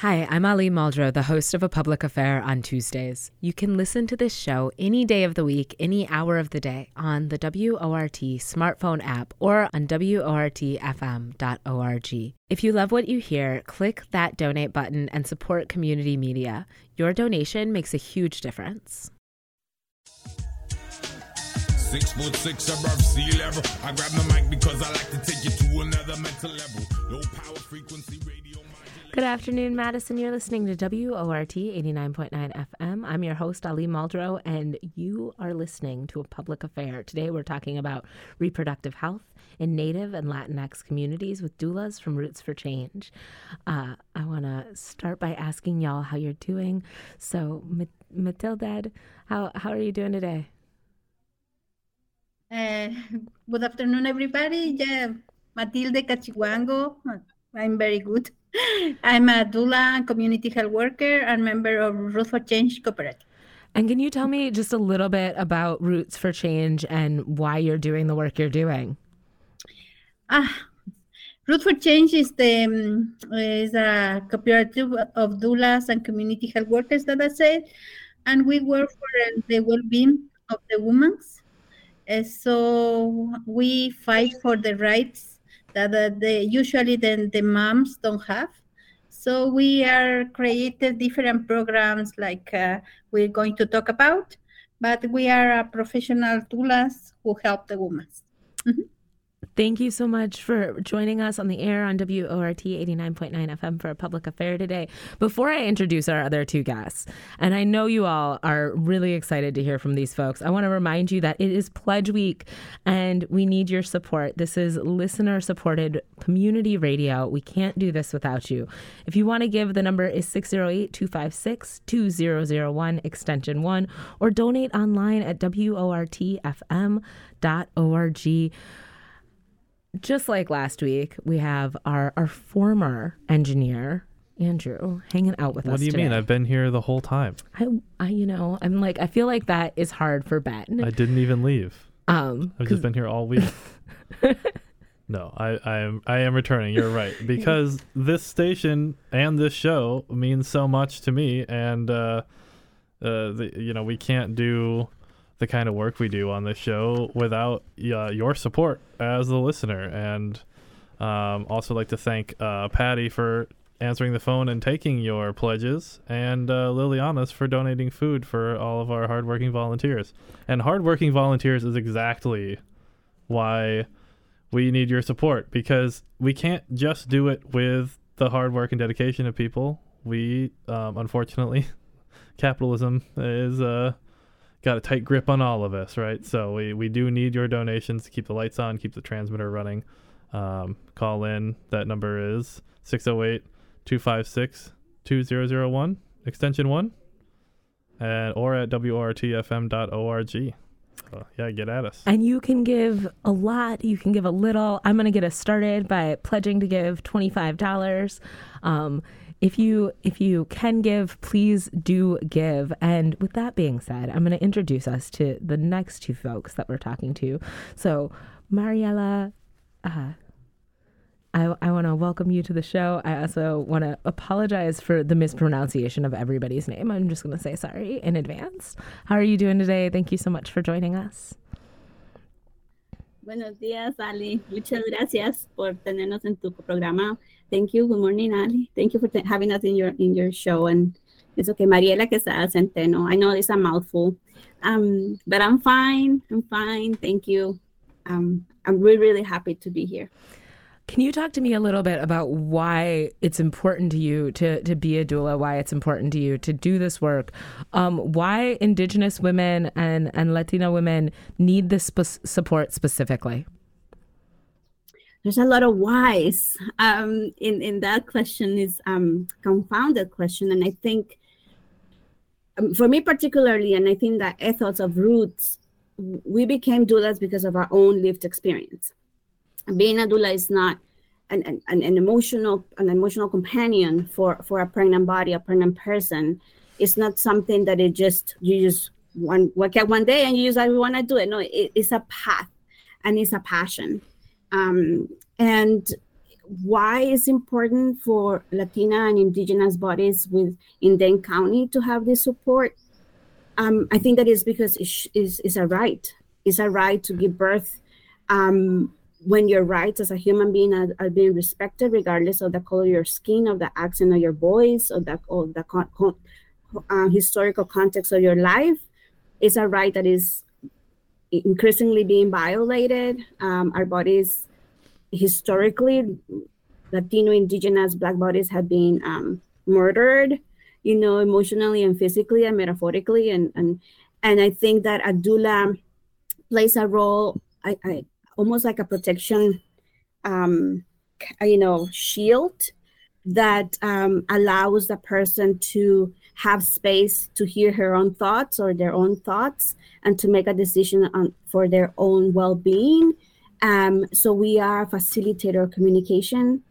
Hi, I'm Ali Muldrow, the host of A Public Affair on Tuesdays. You can listen to this show any day of the week, any hour of the day on the WORT smartphone app or on WORTFM.org. If you love what you hear, click that donate button and support community media. Your donation makes a huge difference. Six foot six above sea level. I grab the mic because I like to take you to another mental level. Low power frequency radio. Good afternoon, Madison. You're listening to WORT 89.9 FM. I'm your host, Ali Muldrow, and you are listening to a public affair. Today, we're talking about reproductive health in Native and Latinx communities with doulas from Roots for Change. Uh, I want to start by asking y'all how you're doing. So, Matilda, how, how are you doing today? Uh, good afternoon, everybody. Yeah, Matilde Cachiguango. I'm very good. I'm a doula, community health worker, and member of Roots for Change Cooperative. And can you tell me just a little bit about Roots for Change and why you're doing the work you're doing? Ah, Roots for Change is the um, is a cooperative of doulas and community health workers that I said, and we work for the well-being of the women. Uh, so we fight for the rights that uh, the, usually then the moms don't have. So we are created different programs like uh, we're going to talk about, but we are a professional doulas who help the women. Mm-hmm. Thank you so much for joining us on the air on WORT 89.9 FM for a public affair today. Before I introduce our other two guests, and I know you all are really excited to hear from these folks, I want to remind you that it is Pledge Week and we need your support. This is listener supported community radio. We can't do this without you. If you want to give, the number is 608 256 2001, extension 1, or donate online at WORTFM.org just like last week, we have our, our former engineer, Andrew, hanging out with what us. What do you today. mean? I've been here the whole time. I, I, you know, I'm like, I feel like that is hard for Ben. I didn't even leave. Um, I've just been here all week. no, I, I am, I am returning. You're right because this station and this show means so much to me, and uh, uh, the, you know, we can't do the kind of work we do on this show without uh, your support as the listener. And um, also like to thank uh, Patty for answering the phone and taking your pledges, and uh, Liliana's for donating food for all of our hardworking volunteers. And hardworking volunteers is exactly why we need your support because we can't just do it with the hard work and dedication of people. We, um, unfortunately, capitalism is uh, got a tight grip on all of us, right? So we, we do need your donations to keep the lights on, keep the transmitter running. Um, call in. That number is 608 256 2001, extension 1, and, or at WORTFM.org. So, yeah, get at us. And you can give a lot, you can give a little. I'm going to get us started by pledging to give $25. Um, if you if you can give please do give and with that being said i'm going to introduce us to the next two folks that we're talking to so mariela uh, I, I want to welcome you to the show. I also want to apologize for the mispronunciation of everybody's name. I'm just going to say sorry in advance. How are you doing today? Thank you so much for joining us. Buenos días, Ali. Muchas gracias por tenernos en tu programa. Thank you. Good morning, Ali. Thank you for having us in your in your show. And it's okay, Mariela Quesada Centeno. I know it's a mouthful, um, but I'm fine. I'm fine. Thank you. Um, I'm really really happy to be here. Can you talk to me a little bit about why it's important to you to, to be a doula, why it's important to you to do this work, um, why Indigenous women and, and Latina women need this sp- support specifically? There's a lot of whys. Um, in, in that question is um, confounded question. And I think um, for me particularly, and I think that ethos of roots, we became doulas because of our own lived experience. Being a doula is not an, an, an emotional an emotional companion for for a pregnant body a pregnant person. It's not something that it just you just one wake up one day and you just like we want to do it. No it, it's a path and it's a passion um, and why it's important for Latina and Indigenous bodies with in Dane County to have this support. Um, I think that is because it's, a right. It's a right to give birth um, when your rights as a human being are, are, being respected, regardless of the color of your skin, of the accent of your voice, or the, the con- con- uh, historical context of your life. It's a right that is increasingly being violated. Um, our bodies, historically, Latino, Indigenous, Black bodies have been um, murdered, you know, emotionally and physically and metaphorically, and and and I think that a doula plays a role, I, I almost like a protection, um, you know, shield that um, allows the person to have space to hear her own thoughts or their own thoughts and to make a decision on, for their own well-being. Um, so we are a facilitator of communication.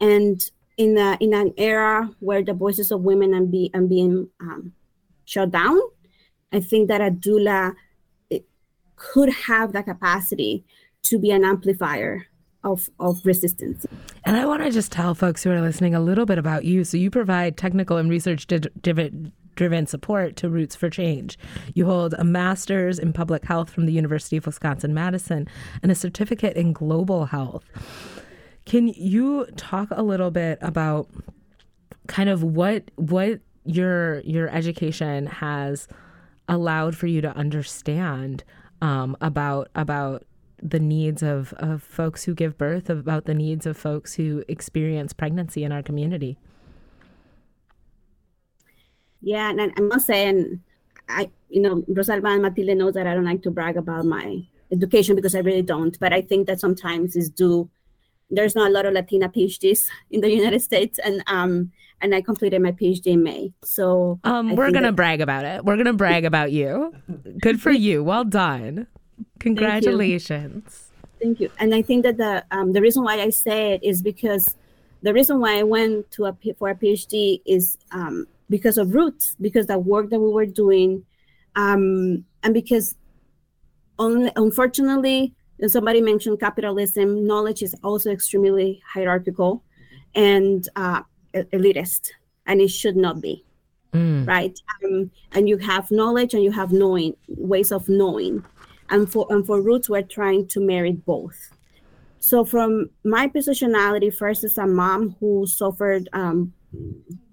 And in a, in an era where the voices of women are, be, being um, shut down i think that a doula could have the capacity to be an amplifier of, of resistance. And I want to just tell folks who are listening a little bit about you. So you provide technical and research driven driven support to Roots for Change. You hold a master's in public health from the University of Wisconsin Madison and a certificate in global health. Can you talk a little bit about kind of what what your your education has allowed for you to understand um, about about the needs of, of folks who give birth, about the needs of folks who experience pregnancy in our community. Yeah, and I must say, and I, you know, Rosalba and Matilde knows that I don't like to brag about my education because I really don't. But I think that sometimes is due. There's not a lot of Latina PhDs in the United States, and um, and I completed my PhD in May. So um, we're gonna that... brag about it. We're gonna brag about you. Good for you. Well done. Congratulations. Thank you. Thank you. And I think that the um, the reason why I say it is because the reason why I went to a for a PhD is um, because of roots, because the work that we were doing, um, and because only, unfortunately, and somebody mentioned capitalism. Knowledge is also extremely hierarchical and uh, elitist, and it should not be. Mm. Right, um, and you have knowledge and you have knowing ways of knowing, and for and for roots we're trying to merit both. So from my positionality first as a mom who suffered um,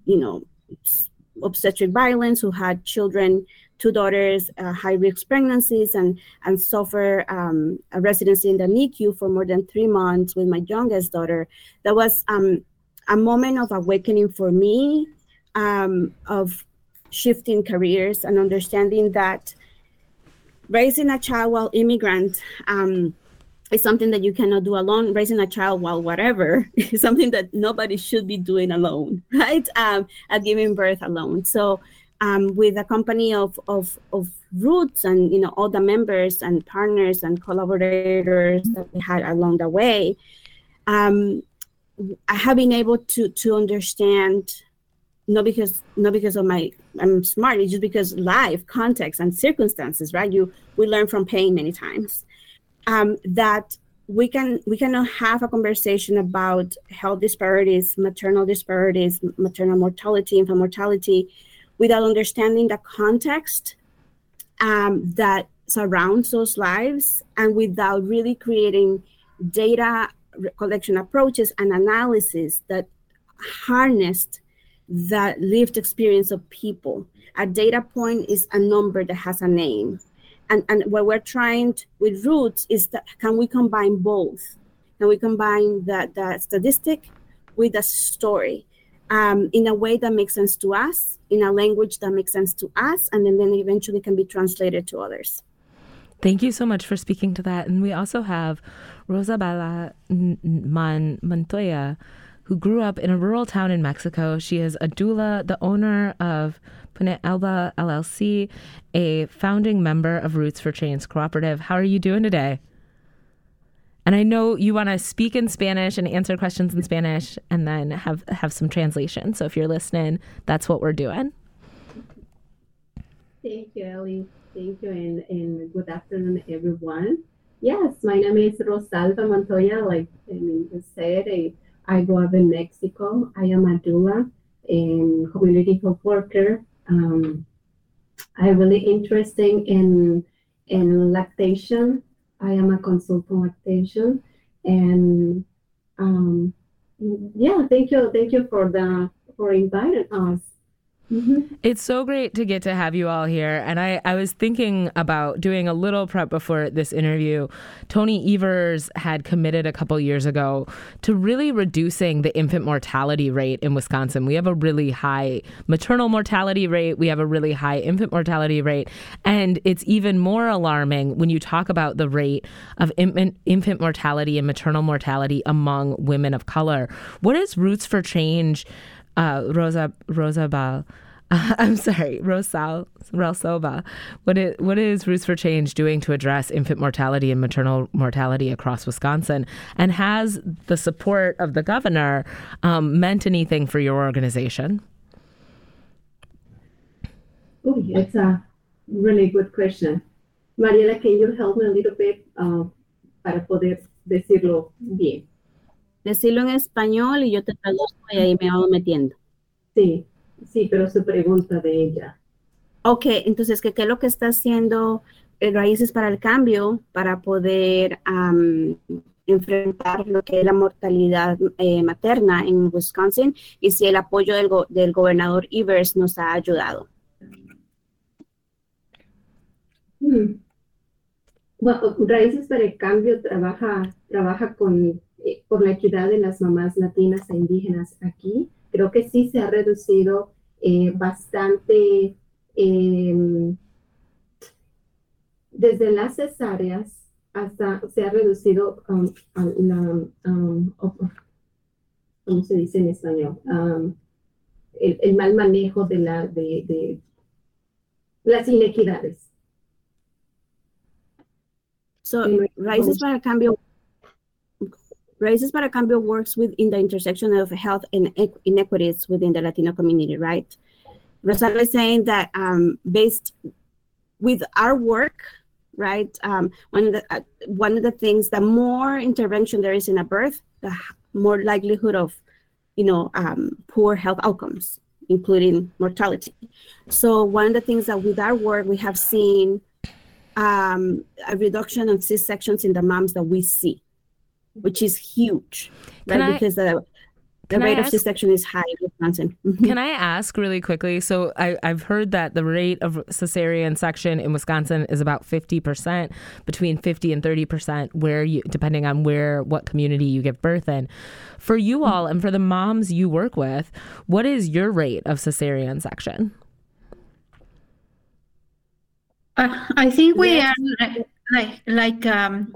you know obstetric violence who had children two daughters uh, high risk pregnancies and and suffer um, a residency in the nicu for more than three months with my youngest daughter that was um, a moment of awakening for me um, of shifting careers and understanding that raising a child while immigrant um, is something that you cannot do alone. Raising a child while whatever is something that nobody should be doing alone, right? Um, at giving birth alone. So um, with a company of, of, of roots and you know all the members and partners and collaborators that we had along the way, um, I have been able to to understand not because not because of my I'm smart. It's just because life, context, and circumstances, right? You we learn from pain many times. Um, that we can we cannot have a conversation about health disparities, maternal disparities, maternal mortality, infant mortality, without understanding the context um, that surrounds those lives, and without really creating data collection approaches and analysis that harnessed the lived experience of people. A data point is a number that has a name. And, and what we're trying to, with roots is that can we combine both? Can we combine the, the statistic with a story um, in a way that makes sense to us, in a language that makes sense to us, and then, then eventually can be translated to others? Thank you so much for speaking to that. And we also have Rosabella Man Montoya, who grew up in a rural town in Mexico. She is a doula, the owner of Puente Alba LLC, a founding member of Roots for Change Cooperative. How are you doing today? And I know you want to speak in Spanish and answer questions in Spanish and then have have some translation. So if you're listening, that's what we're doing. Thank you, Ellie. Thank you, and, and good afternoon, everyone. Yes, my name is Rosalba Montoya, like I mean, said, a I grew up in Mexico. I am a doula and community health worker. Um, I'm really interested in in lactation. I am a consultant lactation, and um, yeah, thank you, thank you for the for inviting us. Mm-hmm. It's so great to get to have you all here. And I, I was thinking about doing a little prep before this interview. Tony Evers had committed a couple years ago to really reducing the infant mortality rate in Wisconsin. We have a really high maternal mortality rate, we have a really high infant mortality rate. And it's even more alarming when you talk about the rate of infant, infant mortality and maternal mortality among women of color. What is Roots for Change? Uh, Rosa Rosabal. I'm sorry, Rosal Ralsova. What is what is Roots for Change doing to address infant mortality and maternal mortality across Wisconsin? And has the support of the governor um, meant anything for your organization? Oh, it's a really good question. Mariela, can you help me a little bit uh, para poder decirlo bien? Decirlo en español y yo te traduzco y ahí me hago metiendo. Sí, sí, pero su pregunta de ella. Ok, entonces, ¿qué, qué es lo que está haciendo eh, Raíces para el Cambio para poder enfrentar lo que es la mortalidad eh, materna en Wisconsin y si el apoyo del, del gobernador Evers nos ha ayudado? Hmm. Bueno, Raíces para el Cambio trabaja, trabaja con eh, por la equidad de las mamás latinas e indígenas aquí. Creo que sí se ha reducido eh, bastante em, desde las cesáreas hasta se ha reducido um, la, um, ¿cómo se dice en español? Um, el, mal manejo de, la, de, de las inequidades. So, Raíces para el Cambio Raíces para Cambio works within the intersection of health and inequities within the Latino community, right? Rosario is saying that um, based with our work, right? Um, one of the uh, one of the things, the more intervention there is in a birth, the more likelihood of, you know, um, poor health outcomes, including mortality. So one of the things that with our work we have seen um, a reduction of C sections in the moms that we see which is huge, right? I, because the the rate of C-section is high in Wisconsin. Mm-hmm. Can I ask really quickly? So I, I've heard that the rate of cesarean section in Wisconsin is about 50%, between 50 and 30%, where you, depending on where, what community you give birth in. For you mm-hmm. all and for the moms you work with, what is your rate of cesarean section? Uh, I think we yes. are like, like um,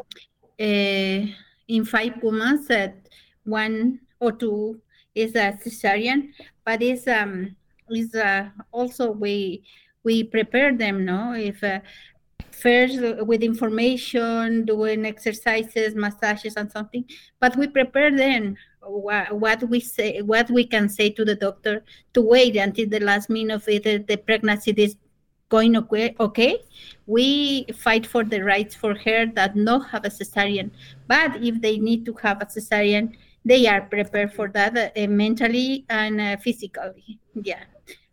uh, in five pumas that one or two is a cesarean, but it's um is uh, also we we prepare them, no? If uh, first with information, doing exercises, massages, and something, but we prepare them what we say, what we can say to the doctor to wait until the last minute of it, the pregnancy is going okay, okay, we fight for the rights for her that not have a cesarean. But if they need to have a cesarean, they are prepared for that uh, mentally and uh, physically. Yeah,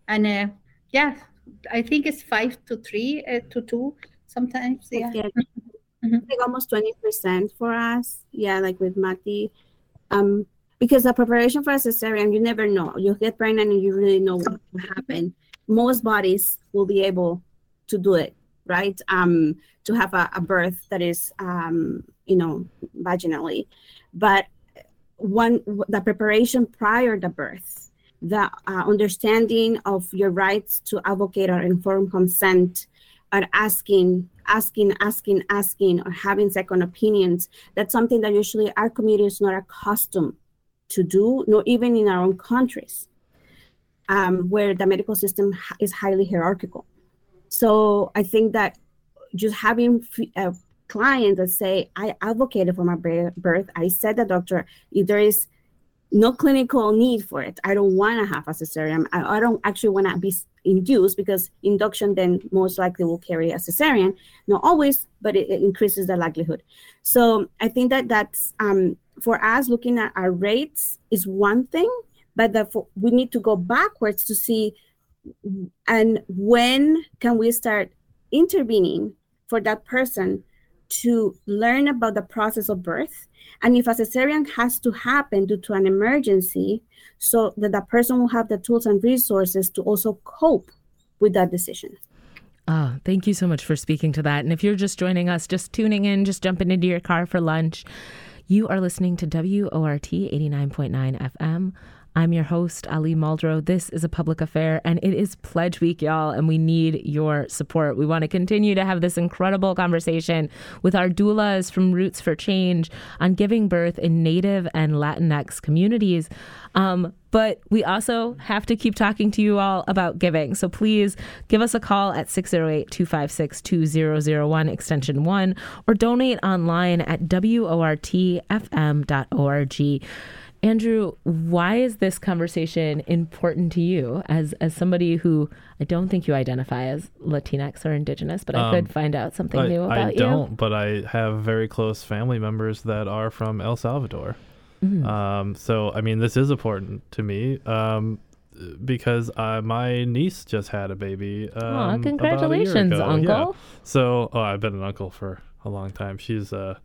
and uh, yeah, I think it's five to three uh, to two sometimes. Yeah. yeah. Mm-hmm. Like almost twenty percent for us. Yeah, like with Mati. Um, because the preparation for a cesarean, you never know. You get pregnant and you really know what will happen most bodies will be able to do it, right? Um, to have a, a birth that is, um, you know, vaginally. But one, the preparation prior to birth, the uh, understanding of your rights to advocate or informed consent, or asking, asking, asking, asking, or having second opinions, that's something that usually our community is not accustomed to do, nor even in our own countries um, where the medical system is highly hierarchical. So I think that just having uh, clients that say, I advocated for my birth, I said the doctor, if there is no clinical need for it, I don't want to have a cesarean. I, I don't actually want to be induced because induction then most likely will carry a cesarean. Not always, but it, it increases the likelihood. So I think that that's um, for us, looking at our rates is one thing, but the, for, we need to go backwards to see and when can we start intervening for that person to learn about the process of birth and if a cesarean has to happen due to an emergency so that the person will have the tools and resources to also cope with that decision Oh, thank you so much for speaking to that. And if you're just joining us, just tuning in, just jumping into your car for lunch, you are listening to WORT 89.9 FM. I'm your host, Ali Muldrow. This is a public affair and it is Pledge Week, y'all, and we need your support. We want to continue to have this incredible conversation with our doulas from Roots for Change on giving birth in Native and Latinx communities. Um, but we also have to keep talking to you all about giving. So please give us a call at 608 256 2001, extension 1, or donate online at WORTFM.org. Andrew, why is this conversation important to you as as somebody who I don't think you identify as Latinx or Indigenous, but I Um, could find out something I, new about you. I don't, but I have very close family members that are from El Salvador. Mm. Um, so I mean, this is important to me um, because uh, my niece just had a baby. Um, Aw, about a year congratulations, ago. Yeah. Uncle. So oh, I've been an uncle for a long time. She's uh,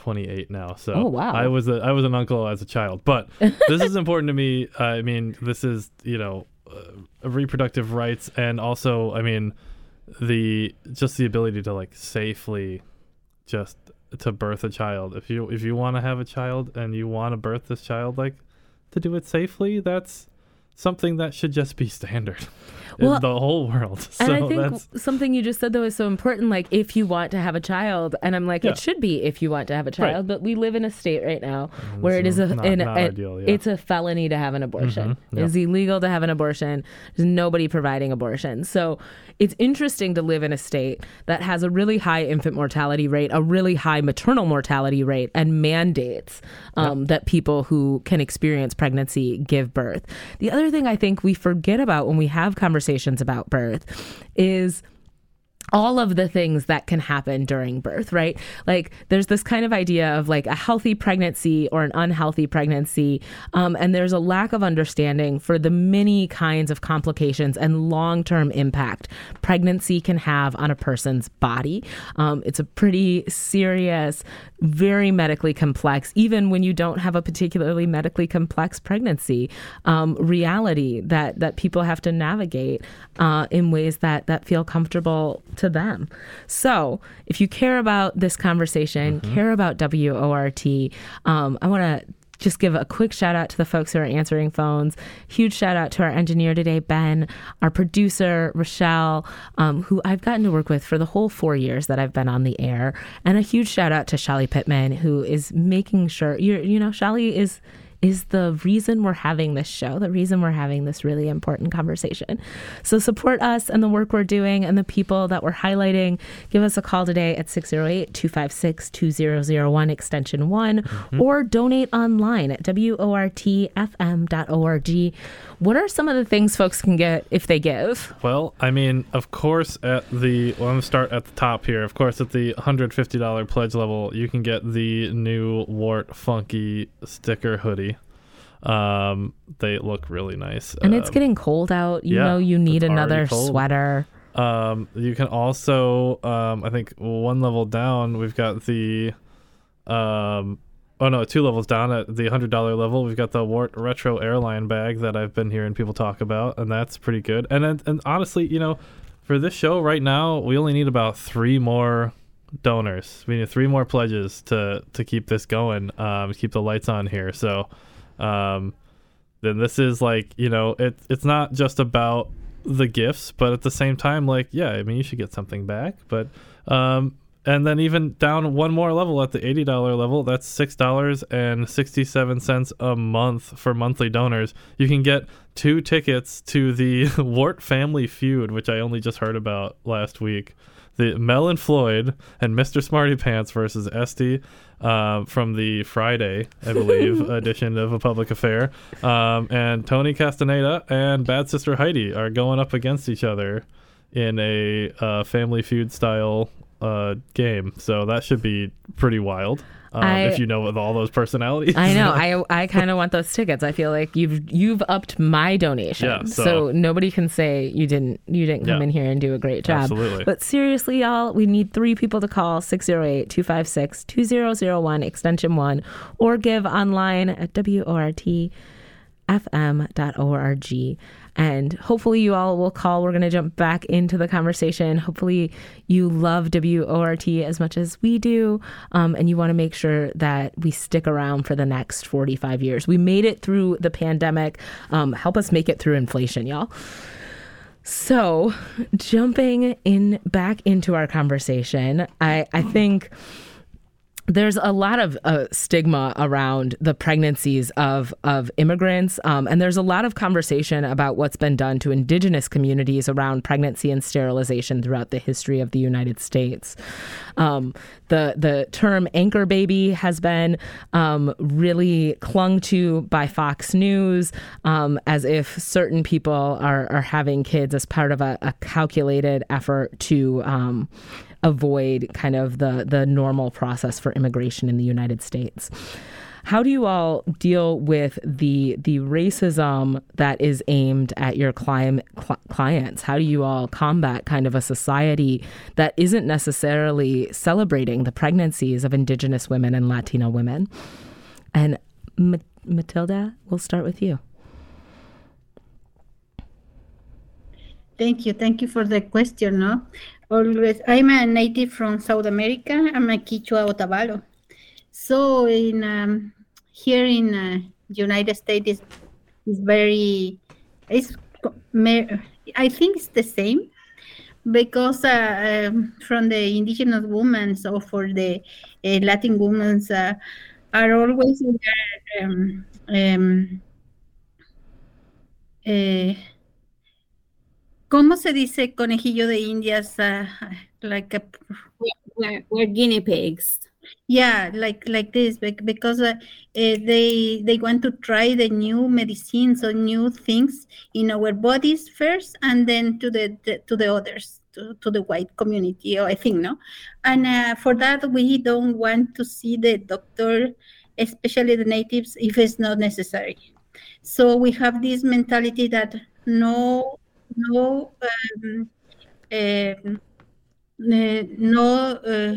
28 now. So Oh, wow. I was a, I was an uncle as a child, but this is important to me. I mean, this is you know uh, reproductive rights, and also I mean the just the ability to like safely just to birth a child. If you if you want to have a child and you want to birth this child, like to do it safely, that's something that should just be standard Well, in the whole world. So and I think that's something you just said though is so important. Like, if you want to have a child, and I'm like, Yeah. it should be if you want to have a child, but we live in a state right now where it is a, not- an, not a- ideal, yeah. it's a felony to have an abortion. Mhm, yeah. It's illegal to have an abortion. There's nobody providing abortion. So it's interesting to live in a state that has a really high infant mortality rate, a really high maternal mortality rate, and mandates um, that people who can experience pregnancy give birth. The other thing I think we forget about when we have conversations about birth is all of the things that can happen during birth, right? Like there's this kind of idea of like a healthy pregnancy or an unhealthy pregnancy. Um, and there's a lack of understanding for the many kinds of complications and long term impact pregnancy can have on a person's body. Um, it's a pretty serious, very medically complex, even when you don't have a particularly medically complex pregnancy, um, reality that, that people have to navigate uh, in ways that, that feel comfortable to them. So, if you care about this conversation, care about WORT, um, I want to just give a quick shout out to the folks who are answering phones. Huge shout out to our engineer today, Ben, our producer, Rochelle, um, who I've gotten to work with for the whole four years that I've been on the air. And a huge shout out to Shelly Pittman, who is making sure you're, you know, Shelly is is the reason we're having this show, the reason we're having this really important conversation. So support us and the work we're doing and the people that we're highlighting. Give us a call today at 608 256 2001 extension one mm-hmm. or donate online at WORTFM.org. What are some of the things folks can get if they give? Well, I mean, of course, at the well, I'm gonna start at the top here. Of course, at the $150 pledge level, you can get the new WORT Funky sticker hoodie. Um, they look really nice. And it's Um, getting cold out. You yeah, know, you need another sweater. Um, you can also, um, I think one level down, we've got the, um, oh no, two levels down at the hundred dollar level, we've got the WORT retro airline bag that I've been hearing people talk about, and that's pretty good. And then, and honestly, you know, for this show right now, we only need about three more donors. We need three more pledges to to keep this going, um, keep the lights on here. So, um, then this is like you know it it's not just about the gifts but at the same time like yeah i mean you should get something back but um and then even down one more level at the $80 level that's $6.67 a month for monthly donors. You can get two tickets to the WORT family feud which i only just heard about last week the Mel and Floyd and Mr. Smarty Pants versus Esty uh, from the Friday, I believe, edition of A Public Affair. Um, and Tony Castaneda and Bad Sister Heidi are going up against each other in a uh, Family Feud style uh, game. So that should be pretty wild. Um, I- if you know with all those personalities. I know. I I kind of want those tickets. I feel like you've you've upped my donation, Yeah, so, so- nobody can say you didn't you didn't come Yeah. in here and do a great job. Absolutely. But seriously, y'all, we need three people to call 608-256-2001 extension 1 or give online at WORT fm.org. And hopefully, you all will call. We're going to jump back into the conversation. Hopefully, you love WORT as much as we do. Um, and you want to make sure that we stick around for the next 45 years. We made it through the pandemic. Um, help us make it through inflation, y'all. So, jumping in back into our conversation, I, I think there's a lot of uh, stigma around the pregnancies of of immigrants, um, and there's a lot of conversation about what's been done to indigenous communities around pregnancy and sterilization throughout the history of the United States. Um, the the term anchor baby has been um, really clung to by Fox News um, as if certain people are are having kids as part of a, a calculated effort to um, avoid kind of the the normal process for immigration in the United States. How do you all deal with the the racism that is aimed at your clim- cl- clients? How do you all combat kind of a society that isn't necessarily celebrating the pregnancies of Indigenous women and Latino women? And Ma- Matilda, we'll start with you. Thank you. Thank you for the question. No, always. I'm a native from South America. I'm a Quichua Otavalo. So in um, here in uh, United States is very it's I think it's the same because uh, um, from the indigenous women so for the uh, Latin women uh, are always um, um, eh, ¿Cómo se dice conejillo de indias? Uh, like a, We're, we're guinea pigs. yeah, like like this because uh, uh, they they want to try the new medicines or new things in our bodies first, and then to the, the to the others, to, to the white community. Or I think no, and uh, for that we don't want to see the doctor, especially the natives, if it's not necessary. So we have this mentality that no no um, no uh,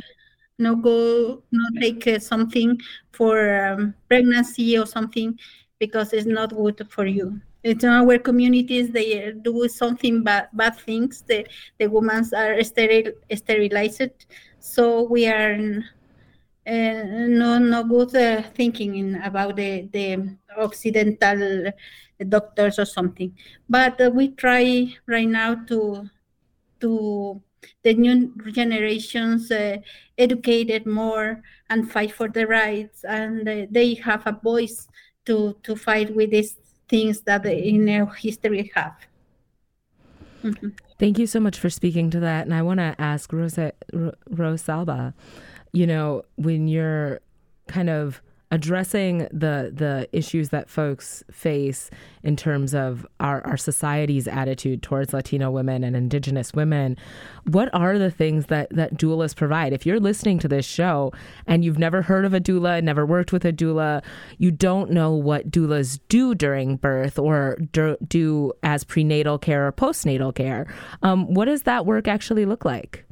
no go no take uh, something for um, pregnancy or something because it's not good for you. It's in our communities they do something bad bad things the the women are steril, sterilized. So we are uh, no no good uh, thinking about the the occidental doctors or something but uh, we try right now to to the new generations uh, educated more and fight for the rights and uh, they have a voice to to fight with these things that in our history have Mhm. Thank you so much for speaking to that. And I want to ask Rosa, Ro- Rosalba, you know, when you're kind of addressing the the issues that folks face in terms of our, our society's attitude towards Latino women and indigenous women, what are the things that, that doulas provide? If you're listening to this show and you've never heard of a doula, never worked with a doula, you don't know what doulas do during birth or do, do as prenatal care or postnatal care. Um, what does that work actually look like?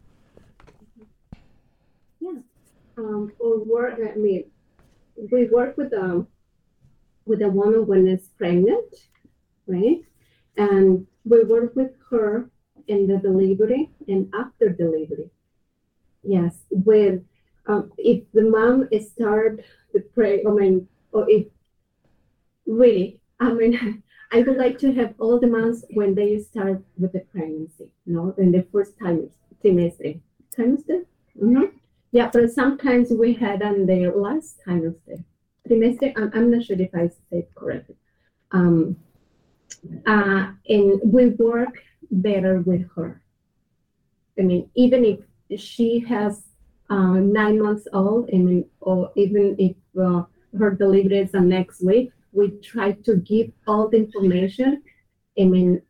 Yeah. Um, for work, I mean, we work with um with a woman when it's pregnant, right? And we work with her in the delivery and after delivery. Yes, with um, if the mom start the pray, I mean, or if really, I mean, I would like to have all the moms when they start with the pregnancy, you know, in the first time trimester, trimester. Mm-hmm. Yeah, but sometimes we had on the last trimester. Trimester, I'm, I'm not sure if I said correctly. Um, uh, and we work better with her. I mean, even if she has uh, nine months old, mean, or even if uh, her delivery is the next week, we try to give all the information. I mean,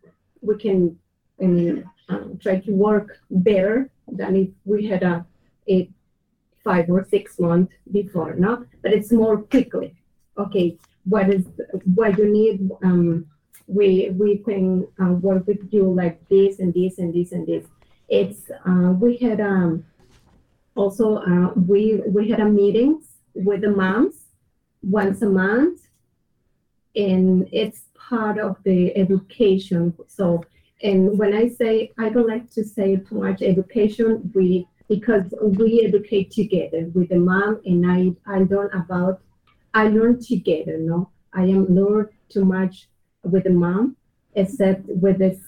we can, I mean, um, try to work better than if we had a, a five or six months before, no? But it's more quickly. Okay, what is what you need? Um, we we can uh, work with you like this and this and this and this. It's uh, we had um also uh, we we had a meetings with the moms once a month, and it's part of the education. So and when I say I don't like to say too much education, we because we educate together with the mom and I I learn about I learn together, no? I am learn too much with the mom, except with this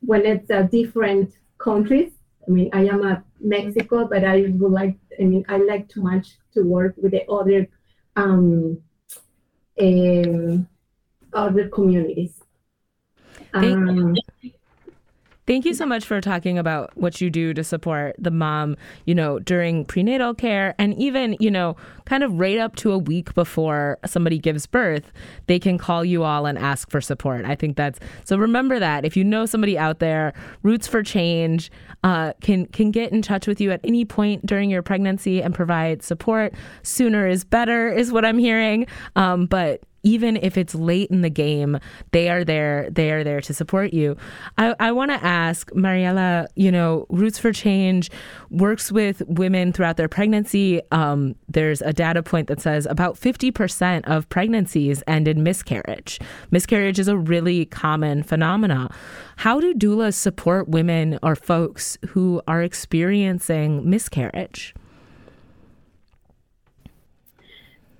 when it's a different countries. I mean, I am a Mexico, but I would like. I mean, I like too much to work with the other um, um other communities. Um, Thank you so much for talking about what you do to support the mom, you know, during prenatal care and even, you know, kind of right up to a week before somebody gives birth, they can call you all and ask for support. I think that's so remember that if you know somebody out there, Roots for Change uh, can can get in touch with you at any point during your pregnancy and provide support. Sooner is better, is what I'm hearing. Um, but even if it's late in the game, they are there. They are there to support you. I, I want to ask Mariela. You know, Roots for Change works with women throughout their pregnancy. Um, there's a data point that says about 50% of pregnancies end in miscarriage. Miscarriage is a really common phenomena. How do doulas support women or folks who are experiencing miscarriage?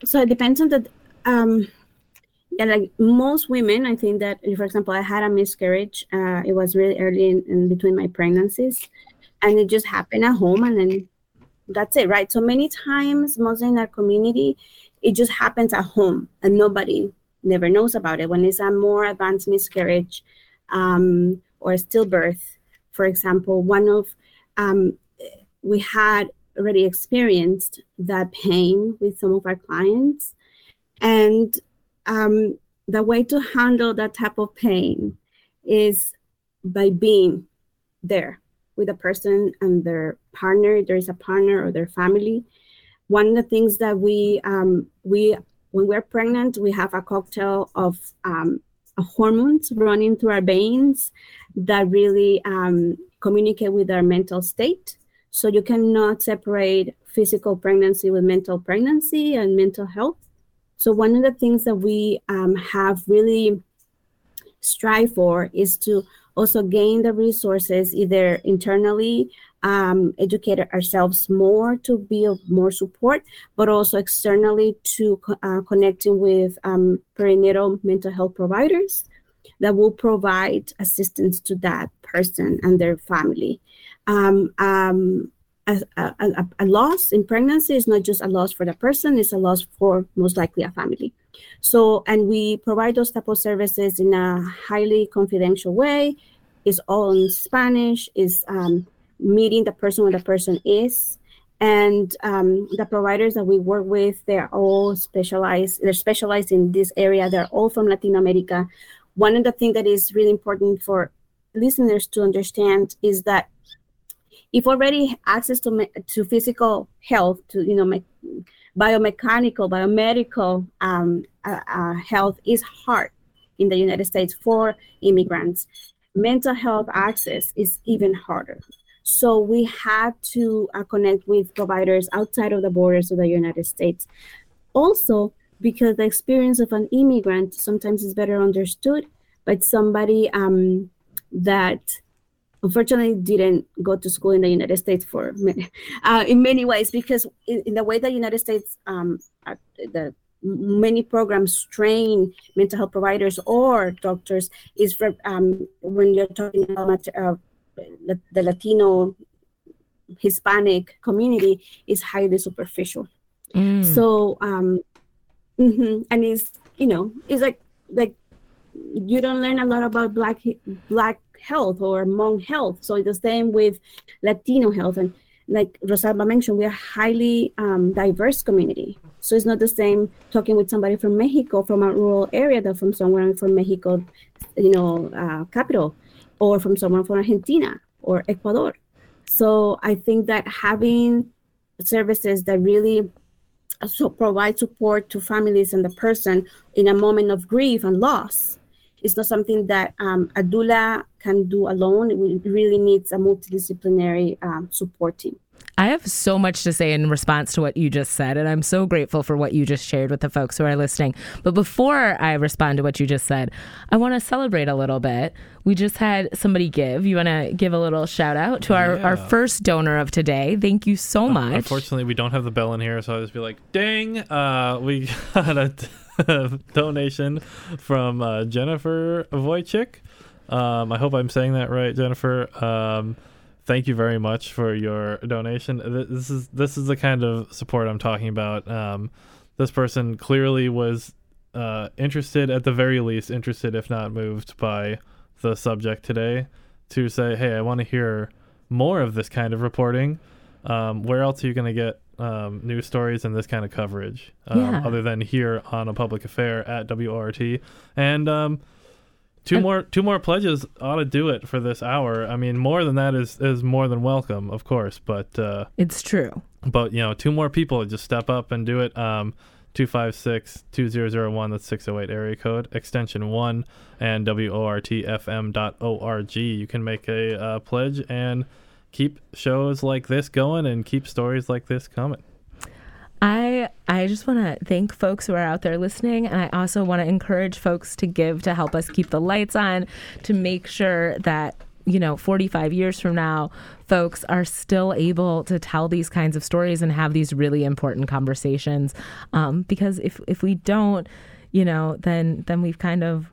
So it depends on the um, yeah, like most women, I think that, for example, I had a miscarriage. Uh, it was really early in, in, between my pregnancies, and it just happened at home, and then that's it, right? So many times, mostly in our community, it just happens at home, and nobody never knows about it. When it's a more advanced miscarriage um, or stillbirth, for example, one of um, we had already experienced that pain with some of our clients, and um, the way to handle that type of pain is by being there with a person and their partner. There is a partner or their family. One of the things that we um, we when we're pregnant, we have a cocktail of um, hormones running through our veins that really um, communicate with our mental state. So you cannot separate physical pregnancy with mental pregnancy and mental health. So one of the things that we um, have really strive for is to also gain the resources either internally um, educate ourselves more to be more support but also externally to uh, connecting with um, perinatal mental health providers that will provide assistance to that person and their family. Um, um a, a, a, loss in pregnancy is not just a loss for the person, it's a loss for most likely a family. So, and we provide those type of services in a highly confidential way. It's all in Spanish, is um, meeting the person where the person is. And um, the providers that we work with, they're all specialized, they're specialized in this area. They're all from Latin America. One of the things that is really important for listeners to understand is that if already access to me, to physical health, to you know, me, biomechanical, biomedical um, uh, uh, health is hard in the United States for immigrants. Mental health access is even harder. So we had to uh, connect with providers outside of the borders of the United States. Also, because the experience of an immigrant sometimes is better understood by somebody um, that unfortunately didn't go to school in the United States for many, uh, in many ways because in, in, the way the United States um, the many programs train mental health providers or doctors is for um, when you're talking about uh, the Latino Hispanic community is highly superficial. Mm. So um, mm-hmm, and it's you know it's like like you don't learn a lot about black black health or Hmong health. So the same with Latino health. And like Rosalba mentioned, we are a highly um, diverse community. So it's not the same talking with somebody from Mexico, from a rural area, than from someone from Mexico, you know, uh, capital, or from someone from Argentina or Ecuador. So I think that having services that really so provide support to families and the person in a moment of grief and loss. It's not something that um, a doula can do alone. It really needs a multidisciplinary um, support team. I have so much to say in response to what you just said, and I'm so grateful for what you just shared with the folks who are listening. But before I respond to what you just said, I want to celebrate a little bit. We just had somebody give. You want to give a little shout out to our, Yeah. our first donor of today. Thank you so much. Unfortunately, we don't have the bell in here, so I'll just be like, dang, Uh, we got a donation from uh, Jennifer Wojcik. Um, I hope I'm saying that right, Jennifer. Um, thank you very much for your donation. This is this is the kind of support I'm talking about. Um, this person clearly was uh, interested, at the very least, interested if not moved by the subject today, to say, hey, I want to hear more of this kind of reporting. Um, where else are you going to get um, news stories and this kind of coverage um, Yeah. other than here on a public affair at WORT? And um, two And- more two more pledges ought to do it for this hour. I mean, more than that is is more than welcome, of course. But uh, it's true. but you know, two more people just step up and do it. Um, 256-2001 that's 608 area code extension 1 and wortfm.org you can make a uh, pledge and keep shows like this going and keep stories like this coming. I I just want to thank folks who are out there listening, and I also want to encourage folks to give to help us keep the lights on, to make sure that you know 45 years from now folks are still able to tell these kinds of stories and have these really important conversations. Um, because if if we don't you know then then we've kind of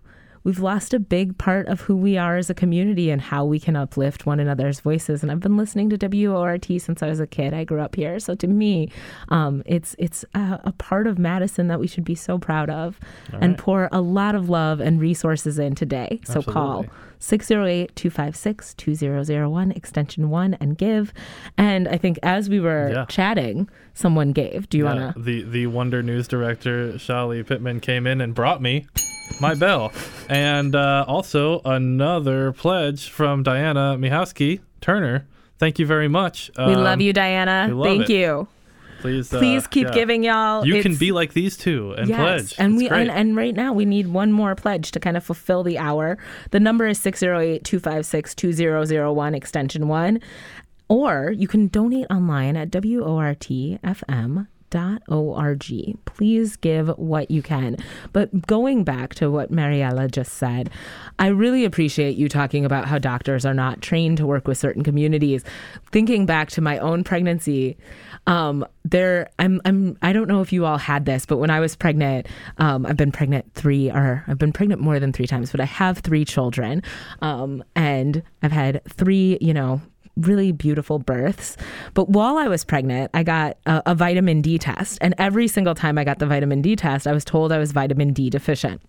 we've lost a big part of who we are as a community and how we can uplift one another's voices. And I've been listening to WORT since I was a kid. I grew up here, so to me, um, it's it's a, a part of Madison that we should be so proud of and right. pour a lot of love and resources in today. So call Absolutely. 608-256-2001 extension 1 and give. And I think as we were Yeah. chatting, someone gave. Do you Yeah, want to the the wonder news director Shali Pittman came in and brought me my bell and uh, also another pledge from Diana Mihowski Turner thank you very much We love Um, you, Diana. love Thank it. you. please uh, Please keep yeah. giving y'all. you can be like these two and pledge And It's we and, and right now we need one more pledge to kind of fulfill the hour. The number is 608-256-2001 extension 1 or you can donate online at wortfm org. Please give what you can. But going back to what Mariela just said, I really appreciate you talking about how doctors are not trained to work with certain communities. Thinking back to my own pregnancy, um, there I'm I'm I don't know if you all had this, but when I was pregnant, um, I've been pregnant three or I've been pregnant more than three times, but I have three children, um, and I've had three, you know, really beautiful births. But while I was pregnant, I got a, a vitamin D test. And every single time I got the vitamin D test, I was told I was vitamin D deficient.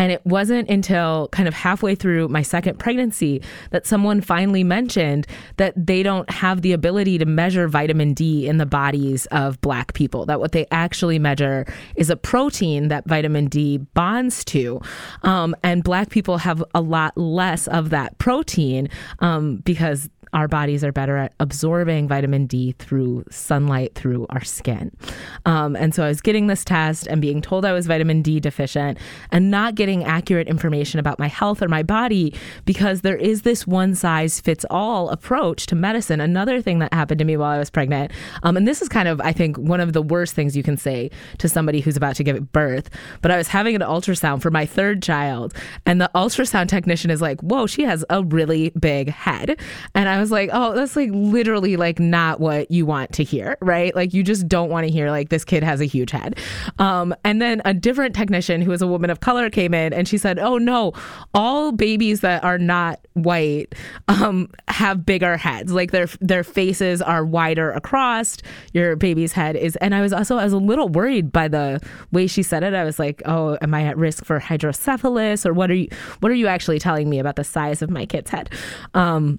And it wasn't until kind of halfway through my second pregnancy that someone finally mentioned that they don't have the ability to measure vitamin D in the bodies of black people. That what they actually measure is a protein that vitamin D bonds to. Um, and black people have a lot less of that protein um, because our bodies are better at absorbing vitamin D through sunlight through our skin. Um, and so I was getting this test and being told I was vitamin D deficient and not getting accurate information about my health or my body because there is this one size fits all approach to medicine. Another thing that happened to me while I was pregnant, um, and this is kind of, I think, one of the worst things you can say to somebody who's about to give birth, but I was having an ultrasound for my third child, and the ultrasound technician is like, whoa, she has a really big head. And I was like, oh, that's like literally like not what you want to hear, right? Like you just don't want to hear like this kid has a huge head. Um, and then a different technician who was a woman of color came in and she said, oh no, all babies that are not white um, have bigger heads. Like their their faces are wider across. Your baby's head is. And I was also I was a little worried by the way she said it. I was like, oh, am I at risk for hydrocephalus or what are you what are you actually telling me about the size of my kid's head? Um,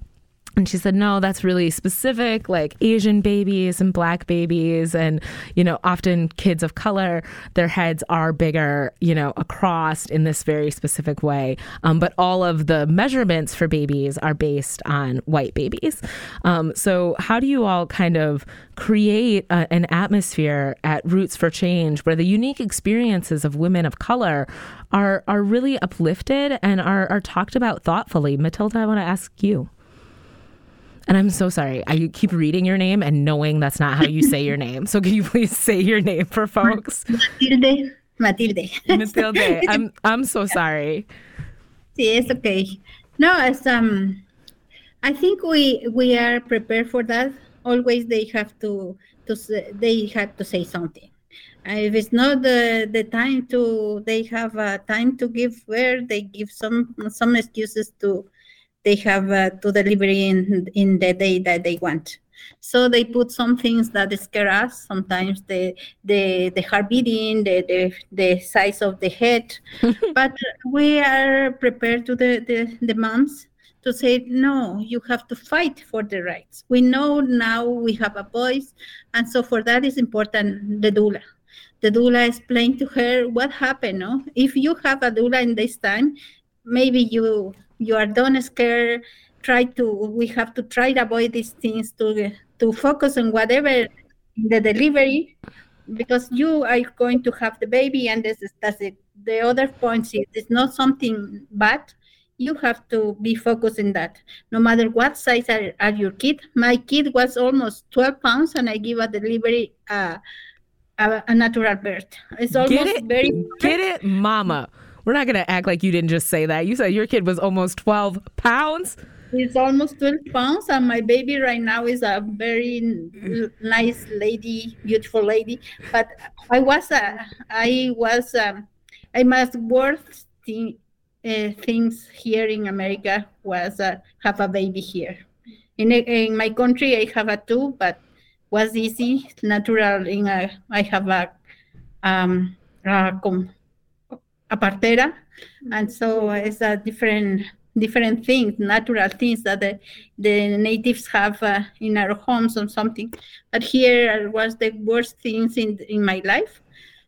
and she said, no, that's really specific, like Asian babies and black babies. And, you know, often kids of color, their heads are bigger, you know, across in this very specific way. Um, but all of the measurements for babies are based on white babies. Um, so, how do you all kind of create a, an atmosphere at Roots for Change where the unique experiences of women of color are, are really uplifted and are, are talked about thoughtfully? Matilda, I want to ask you. And I'm so sorry. I keep reading your name and knowing that's not how you say your name. So can you please say your name for folks? Matilde. Matilde. Matilde. I'm I'm so sorry. Sí, it's okay. No, it's um I think we we are prepared for that. Always they have to to say, they have to say something. Uh, if it's not the the time to they have a time to give where they give some some excuses to they have uh, to deliver in in the day that they want. So they put some things that scare us. Sometimes the the the heart beating, the the, the size of the head, but we are prepared to the, the the moms to say no. You have to fight for the rights. We know now we have a voice, and so for that is important the doula. The doula explained to her what happened. No, if you have a doula in this time, maybe you you are done scared try to we have to try to avoid these things to to focus on whatever the delivery because you are going to have the baby and this is that's it. The other point is it's not something bad. You have to be focused in that. No matter what size are, are your kid. My kid was almost 12 pounds and i give a delivery uh, a, a natural birth. It's almost Get it? very Get it, mama. We're not going to act like you didn't just say that. You said your kid was almost 12 pounds. He's almost 12 pounds, and my baby right now is a very nice lady, beautiful lady. But I was, a, I was, um, I must worth uh, things here in America was uh, have a baby here. In in my country, I have a two, but was easy, natural. In a, I have a um, a, com- a partera, and so it's a different different things, natural things that the, the natives have uh, in our homes or something. But here was the worst things in in my life.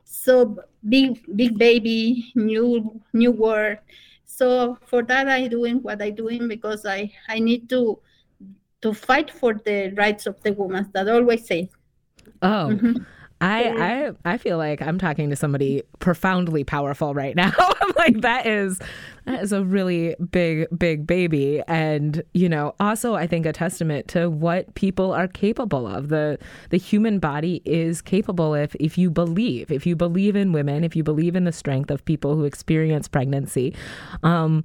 So big big baby, new new world. So for that I doing what I doing because I I need to to fight for the rights of the women that always say. Oh. Mhm. I, I I feel like I'm talking to somebody profoundly powerful right now. I'm like that is that is a really big big baby and you know also I think a testament to what people are capable of. The the human body is capable if if you believe, if you believe in women, if you believe in the strength of people who experience pregnancy. Um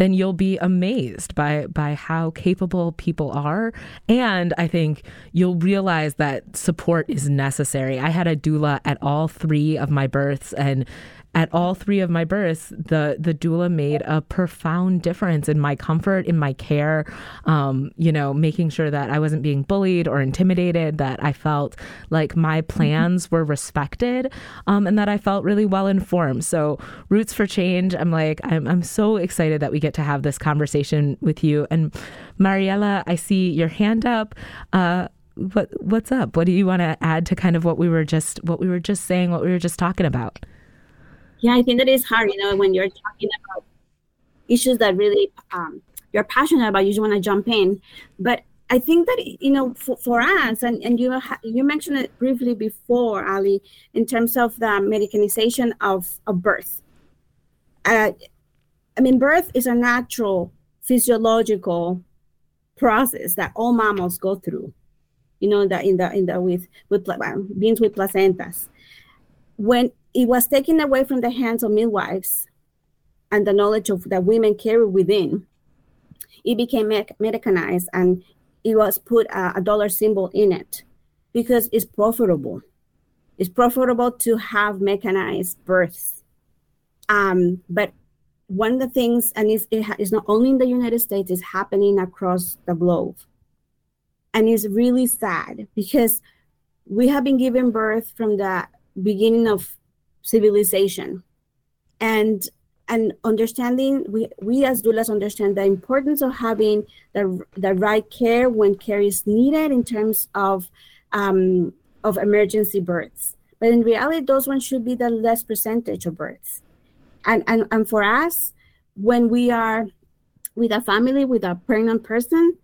then you'll be amazed by by how capable people are. And i think you'll realize that support is necessary. I had a doula at all three of my births and at all three of my births, the the doula made a profound difference in my comfort, in my care. Um, you know, making sure that I wasn't being bullied or intimidated, that I felt like my plans were respected, um, and that I felt really well informed. So, Roots for Change, I'm like, I'm I'm so excited that we get to have this conversation with you. And Mariela, I see your hand up. Uh, what what's up? What do you want to add to kind of what we were just what we were just saying, what we were just talking about? Yeah, I think that is hard, you know, when you're talking about issues that really um, you're passionate about, you just want to jump in. But I think that, you know, for, for us, and, and you ha- you mentioned it briefly before, Ali, in terms of the medicalization of, of birth. Uh, I mean, birth is a natural physiological process that all mammals go through. You know, that in the in the with with well, beings with placentas. When it was taken away from the hands of midwives and the knowledge of that women carry within, it became mech- mechanized and it was put a, a dollar symbol in it because it's profitable. It's profitable to have mechanized births. Um, but one of the things, and it's, it ha- it's not only in the United States, it's happening across the globe. And it's really sad because we have been given birth from the beginning of civilization. And and understanding we we as doulas understand the importance of having the the right care when care is needed in terms of um, of emergency births. But in reality, those ones should be the less percentage of births. And and and for us, when we are with a family with a pregnant person,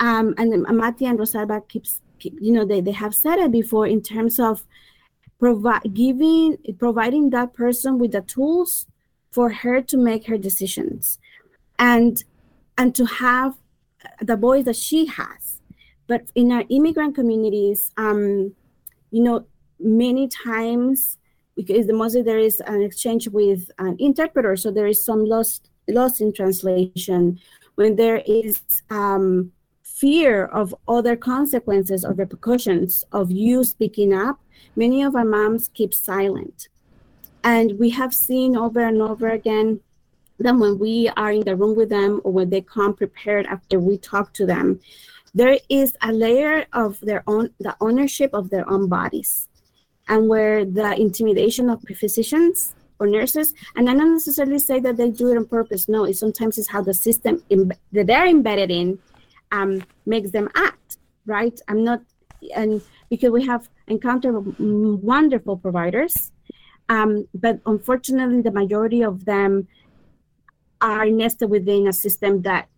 um, and Mati and Rosalba keeps you know they, they have said it before in terms of giving providing that person with the tools for her to make her decisions and and to have the voice that she has. But in our immigrant communities um you know many times because the mostly there is an exchange with an interpreter so there is some lost loss in translation. When there is um fear of other consequences or repercussions of you speaking up, many of our moms keep silent. And we have seen over and over again that when we are in the room with them or when they come prepared after we talk to them, there is a layer of their own, the ownership of their own bodies. And where the intimidation of physicians or nurses, and I don't necessarily say that they do it on purpose. No, it sometimes is how the system Im- that they're embedded in um, makes them act, right? I'm not, and because we have encountered wonderful providers, um, but unfortunately, the majority of them are nested within a system that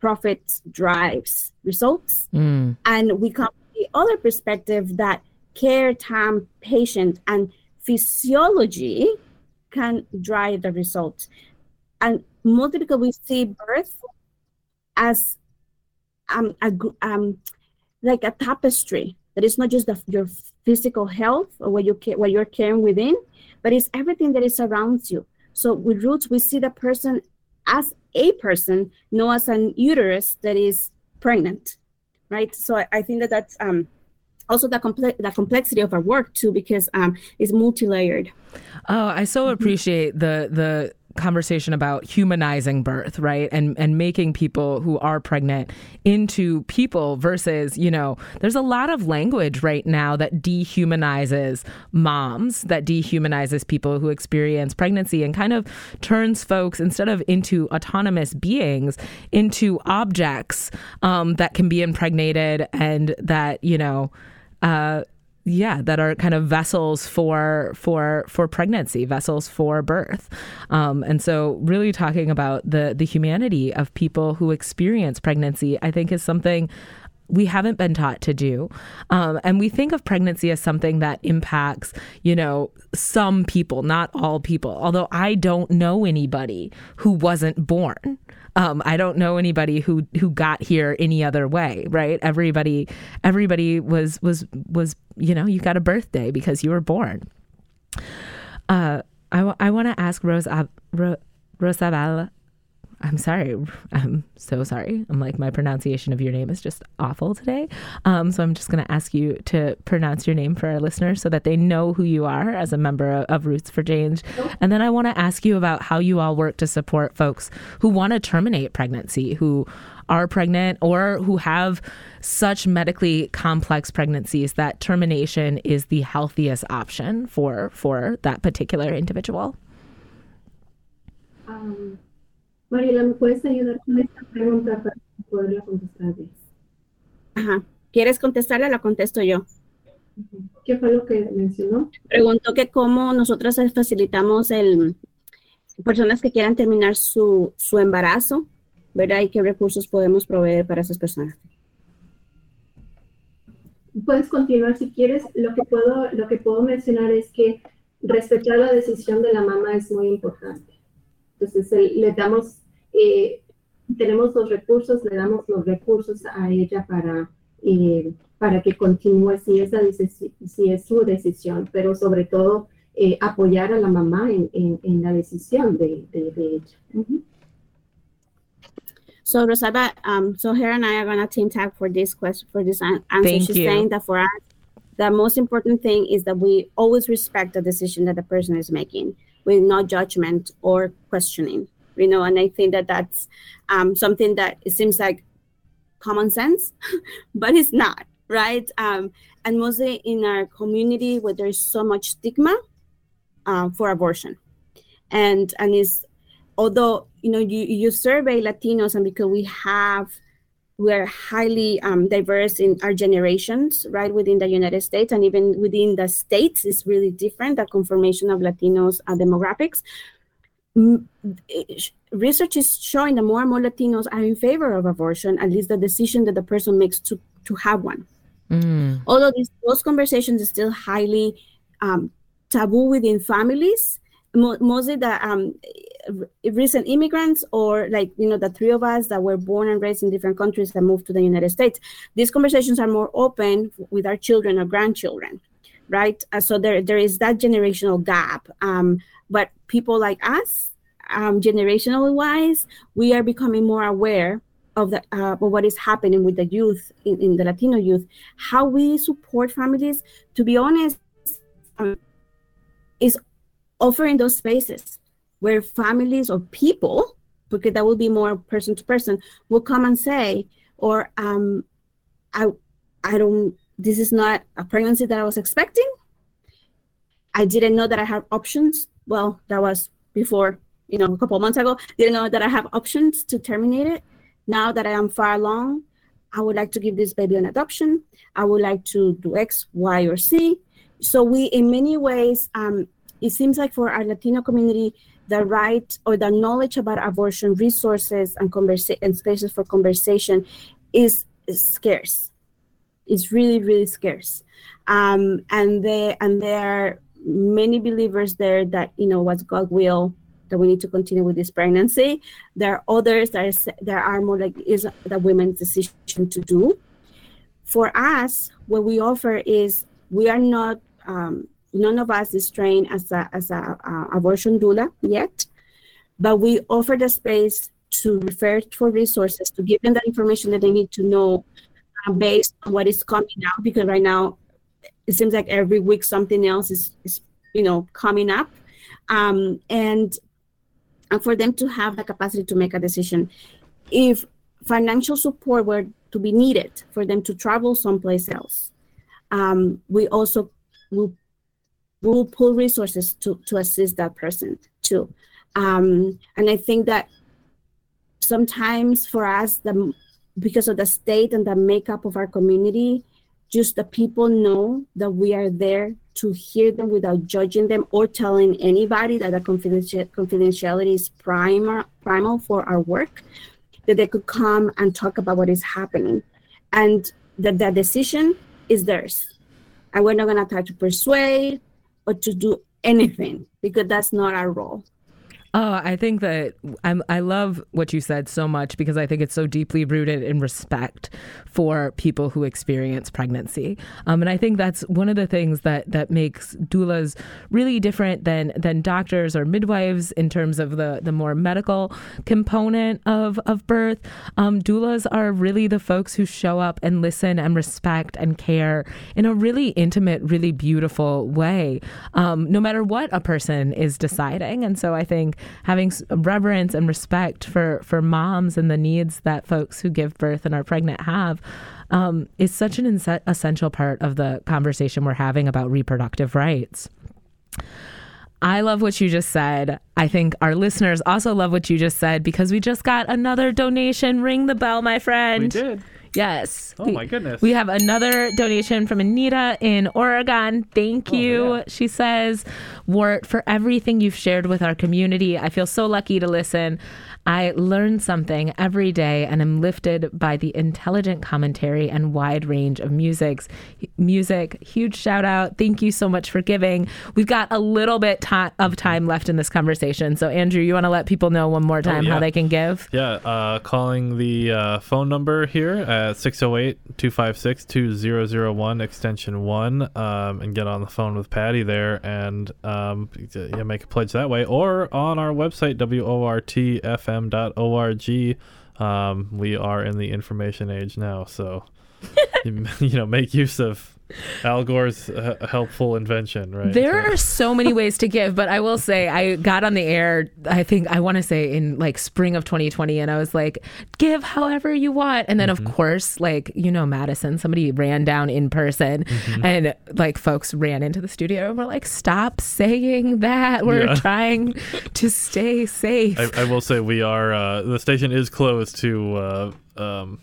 profit drives results. Mm. And we come from the other perspective that care, time, patient, and physiology can drive the results. And mostly because we see birth as um, a, um, like a tapestry that is not just the, your physical health or what you what you're caring within, but it's everything that is around you. So with roots, we see the person as a person, not as an uterus that is pregnant, right? So I, I think that that's um, also the complex the complexity of our work too, because um, it's multi-layered. Oh, I so appreciate the the conversation about humanizing birth, right? And and making people who are pregnant into people versus, you know, there's a lot of language right now that dehumanizes moms, that dehumanizes people who experience pregnancy and kind of turns folks instead of into autonomous beings into objects um, that can be impregnated and that, you know, uh, yeah that are kind of vessels for for for pregnancy vessels for birth um, and so really talking about the the humanity of people who experience pregnancy i think is something we haven't been taught to do. Um, and we think of pregnancy as something that impacts, you know, some people, not all people. Although I don't know anybody who wasn't born. Um, I don't know anybody who who got here any other way, right? Everybody, everybody was was was you know you got a birthday because you were born. Uh, I, w- I want to ask Rosa Ro- Rosabel I'm sorry. I'm so sorry. I'm like, my pronunciation of your name is just awful today. Um, so I'm just going to ask you to pronounce your name for our listeners so that they know who you are as a member of, of Roots for Change. And then I want to ask you about how you all work to support folks who want to terminate pregnancy, who are pregnant or who have such medically complex pregnancies that termination is the healthiest option for for that particular individual. Um Mariela, ¿me puedes ayudar con esta pregunta para poderla contestar bien? Ajá. ¿Quieres contestarla? La contesto yo. ¿Qué fue lo que mencionó? Preguntó que cómo nosotros facilitamos el personas que quieran terminar su, su embarazo, ¿verdad? Y qué recursos podemos proveer para esas personas. Puedes continuar si quieres. Lo que puedo, lo que puedo mencionar es que respetar la decisión de la mamá es muy importante. Entonces, le damos, eh, tenemos los recursos, le damos los recursos a ella para, eh, para que continúe si, esa, si es su decisión, pero sobre todo eh, apoyar a la mamá en, en, en la decisión de, de, de ella. Uh -huh. So Rosaba, um, so here and I are gonna team tag for this question, for this answer. Thank She's you. saying that for us, the most important thing is that we always respect the decision that the person is making with no judgment or questioning you know and i think that that's um, something that it seems like common sense but it's not right? Um, and mostly in our community where there's so much stigma uh, for abortion. And and is although you know you you survey Latinos, and because we have we're highly um, diverse in our generations, right, within the United States and even within the states is really different, the conformation of Latinos uh, demographics. Mm, it- research is showing that more and more Latinos are in favor of abortion, at least the decision that the person makes to, to have one. Mm. Although these, those conversations are still highly um, taboo within families, mo- mostly the um, recent immigrants or like you know the three of us that were born and raised in different countries that moved to the united states. These conversations are more open with our children or grandchildren right? Uh, so there there is that generational gap. Um, but people like us um, generationally wise we are becoming more aware of the uh, of what is happening with the youth in, in the latino youth. How we support families to be honest um, is offering those spaces where families or people, because that will be more person to person, will come and say, or um, I, I don't. This is not a pregnancy that I was expecting. I didn't know that I have options. Well, that was before, you know, a couple months ago. Didn't know that I have options to terminate it. Now that I am far along, I would like to give this baby an adoption. I would like to do X, Y, or Z. So we, in many ways, um, it seems like for our Latino community, the right or the knowledge about abortion resources and conversa- and spaces for conversation is, is scarce. It's really, really scarce. Um, and they and there are many believers there that you know what's God will that we need to continue with this pregnancy. There are others that there are more like is the women's decision to do. For us, what we offer is we are not um, none of us is trained as a as a abortion doula yet, but we offer the space to refer for resources to give them the information that they need to know uh, based on what is coming out. Because right now, it seems like every week something else is, is you know coming up, um, and and for them to have the capacity to make a decision. If financial support were to be needed for them to travel someplace else, um, we also will we will pull resources to to assist that person too. Um, and I think that sometimes for us, the because of the state and the makeup of our community, just the people know that we are there to hear them without judging them or telling anybody that the confidential, confidentiality is primal, primal for our work, that they could come and talk about what is happening. And that the decision is theirs. And we're not going to try to persuade or to do anything because that's not our role. Oh, I think that I'm, I love what you said so much because I think it's so deeply rooted in respect for people who experience pregnancy, um, and I think that's one of the things that that makes doulas really different than than doctors or midwives in terms of the the more medical component of of birth. Um, doulas are really the folks who show up and listen and respect and care in a really intimate, really beautiful way, um, no matter what a person is deciding. And so I think having reverence and respect for for moms and the needs that folks who give birth and are pregnant have um, is such an inse- essential part of the conversation we're having about reproductive rights. I love what you just said. I think our listeners also love what you just said because we just got another donation. Ring the bell, my friend. We did. Yes. Oh We- my goodness. We have another donation from Anita in Oregon. Thank Oh, you. yeah. She says, WORT, for everything you've shared with our community. I feel so lucky to listen. I learn something every day and am lifted by the intelligent commentary and wide range of musics. Music, huge shout out. Thank you so much for giving. We've got a little bit of time left in this conversation. So, Andrew, you want to let people know one more time Oh, yeah. how they can give? Yeah, uh, calling the uh, phone number here at 608 256 2001, extension 1, um, and get on the phone with Patty there and um, yeah, make a pledge that way. Or on our website, wortfm.org. Um, we are in the information age now, so you know make use of Al Gore's uh, helpful invention, right? There So- are so many ways to give, but I will say I got on the air, I think I want to say in like spring of 2020 and I was like, give however you want. And then Mm-hmm. of course, like you know Madison, somebody ran down in person Mm-hmm. and like folks ran into the studio and were like, "Stop saying that. We're Yeah. trying to stay safe." I, I will say we are uh, the station is closed to uh, um,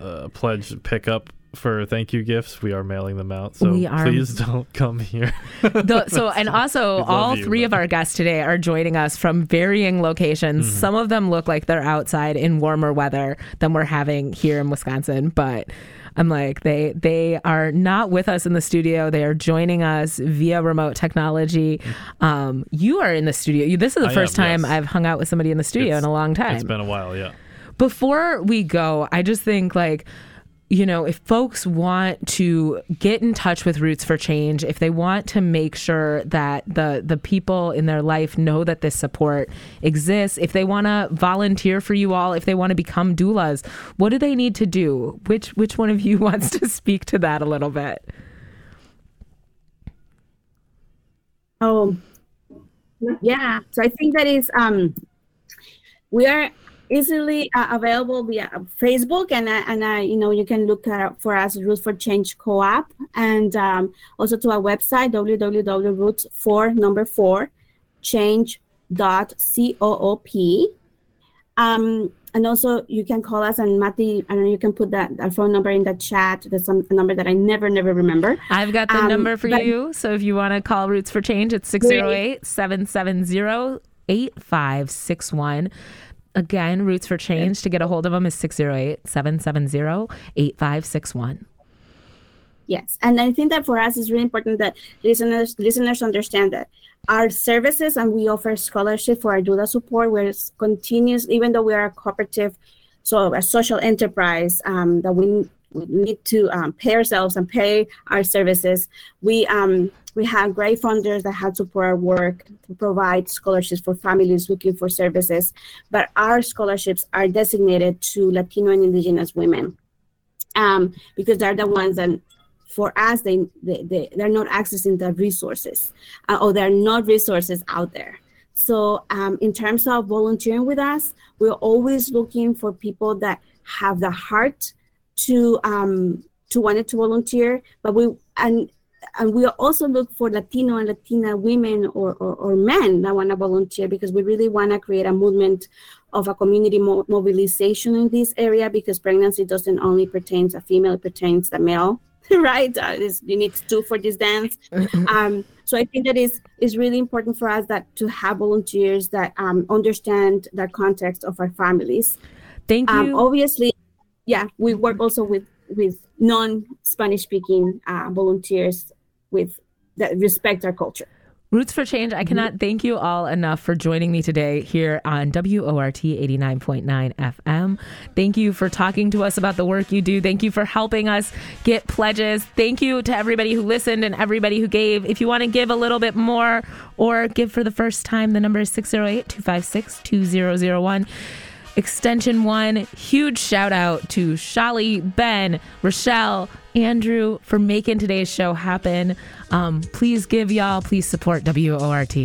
uh, pledge pickup for thank you gifts. We are mailing them out, so please don't come here. The- so and also all you, three of our guests today are joining us from varying locations Mm-hmm. some of them look like they're outside in warmer weather than we're having here in wisconsin but i'm like they they are not with us in the studio they are joining us via remote technology um, you are in the studio you, this is the I first am, time yes. i've hung out with somebody in the studio It's- in a long time it's been a while, yeah. before we go, I just think like you know, if folks want to get in touch with Roots for Change, if they want to make sure that the the people in their life know that this support exists, if they want to volunteer for you all, if they want to become doulas, what do they need to do? Which which one of you wants to speak to that a little bit? Oh, yeah. So I think that is um, we are easily uh, available via Facebook, and uh, and uh, you know you can look at, for us Roots for Change Co-op, and um, also to our website www.roots for number four change dot coop. Um, and also you can call us and Mati, I don't know, you can put that, phone number in the chat. There's some a number that I never, never remember. I've got the Um, number for you. So if you want to call Roots for Change, it's 608 770 8561. Again, Roots for Change to get a hold of them is 608 770 8561. Yes, and I think that for us it's really important that listeners listeners understand that our services and we offer scholarship for our doula support, where it's continuous, even though we are a cooperative, so a social enterprise um, that we need to um, pay ourselves and pay our services. We um, we have great funders that help support our work to provide scholarships for families looking for services, but our scholarships are designated to Latino and Indigenous women um, because they're the ones that for us they, they, they they're not accessing the resources uh, or there are not resources out there so um, in terms of volunteering with us we're always looking for people that have the heart to um, to want to volunteer but we and and we also look for latino and latina women or, or, or men that want to volunteer because we really want to create a movement of a community mo- mobilization in this area because pregnancy doesn't only pertain to female it pertains to male right? Uh, you need two for this dance. Um, so i think that is is really important for us that to have volunteers that um, understand the context of our families. Thank you. um, obviously yeah we work also with with non-spanish speaking uh, volunteers with that respect our culture Roots for Change, I cannot thank you all enough for joining me today here on WORT 89.9 FM. Thank you for talking to us about the work you do. Thank you for helping us get pledges. Thank you to everybody who listened and everybody who gave. If you want to give a little bit more or give for the first time, the number is 608 256 2001. Extension one, huge shout out to Shali, Ben, Rochelle, Andrew for making today's show happen. Um, please give y'all, please support WORT.